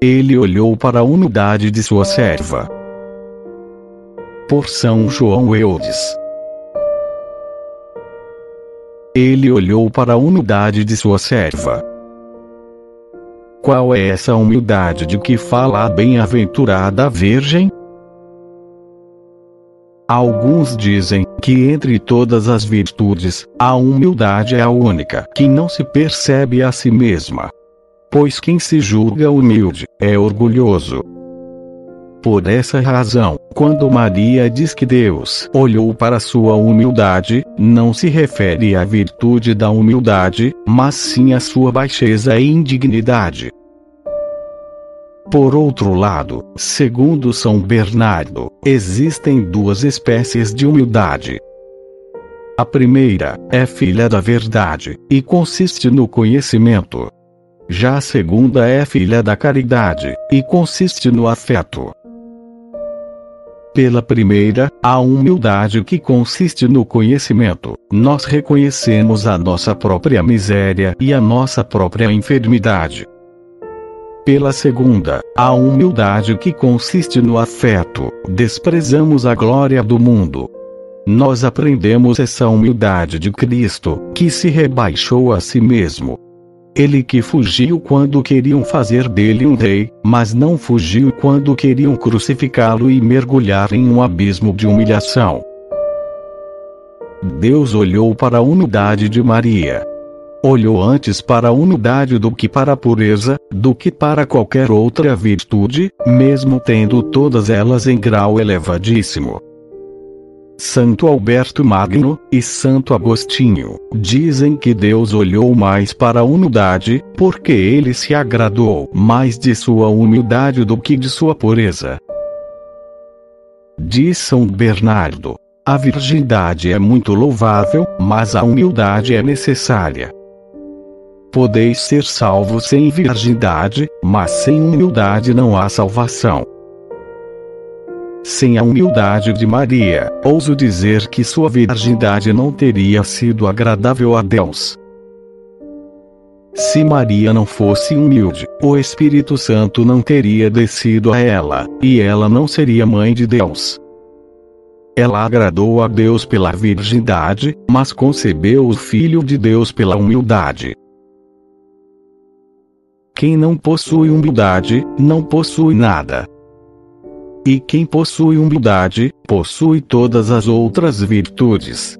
ele olhou para a humildade de sua serva. Por São João Eudes. Ele olhou para a humildade de sua serva. Qual é essa humildade de que fala a bem-aventurada Virgem? Alguns dizem que entre todas as virtudes, a humildade é a única que não se percebe a si mesma. Pois quem se julga humilde é orgulhoso. Por essa razão, quando Maria diz que Deus olhou para sua humildade, não se refere à virtude da humildade, mas sim à sua baixeza e indignidade. Por outro lado, segundo São Bernardo, existem duas espécies de humildade. A primeira é filha da verdade e consiste no conhecimento. Já a segunda é filha da caridade e consiste no afeto. Pela primeira, a humildade que consiste no conhecimento, nós reconhecemos a nossa própria miséria e a nossa própria enfermidade pela segunda, a humildade que consiste no afeto, desprezamos a glória do mundo. Nós aprendemos essa humildade de Cristo, que se rebaixou a si mesmo. Ele que fugiu quando queriam fazer dele um rei, mas não fugiu quando queriam crucificá-lo e mergulhar em um abismo de humilhação. Deus olhou para a humildade de Maria, olhou antes para a humildade do que para a pureza, do que para qualquer outra virtude, mesmo tendo todas elas em grau elevadíssimo. Santo Alberto Magno e Santo Agostinho dizem que Deus olhou mais para a humildade, porque ele se agradou mais de sua humildade do que de sua pureza. Diz São Bernardo: a virgindade é muito louvável, mas a humildade é necessária. Podeis ser salvos sem virgindade, mas sem humildade não há salvação. Sem a humildade de Maria, ouso dizer que sua virgindade não teria sido agradável a Deus. Se Maria não fosse humilde, o Espírito Santo não teria descido a ela, e ela não seria mãe de Deus. Ela agradou a Deus pela virgindade, mas concebeu o Filho de Deus pela humildade. Quem não possui humildade, não possui nada. E quem possui humildade, possui todas as outras virtudes.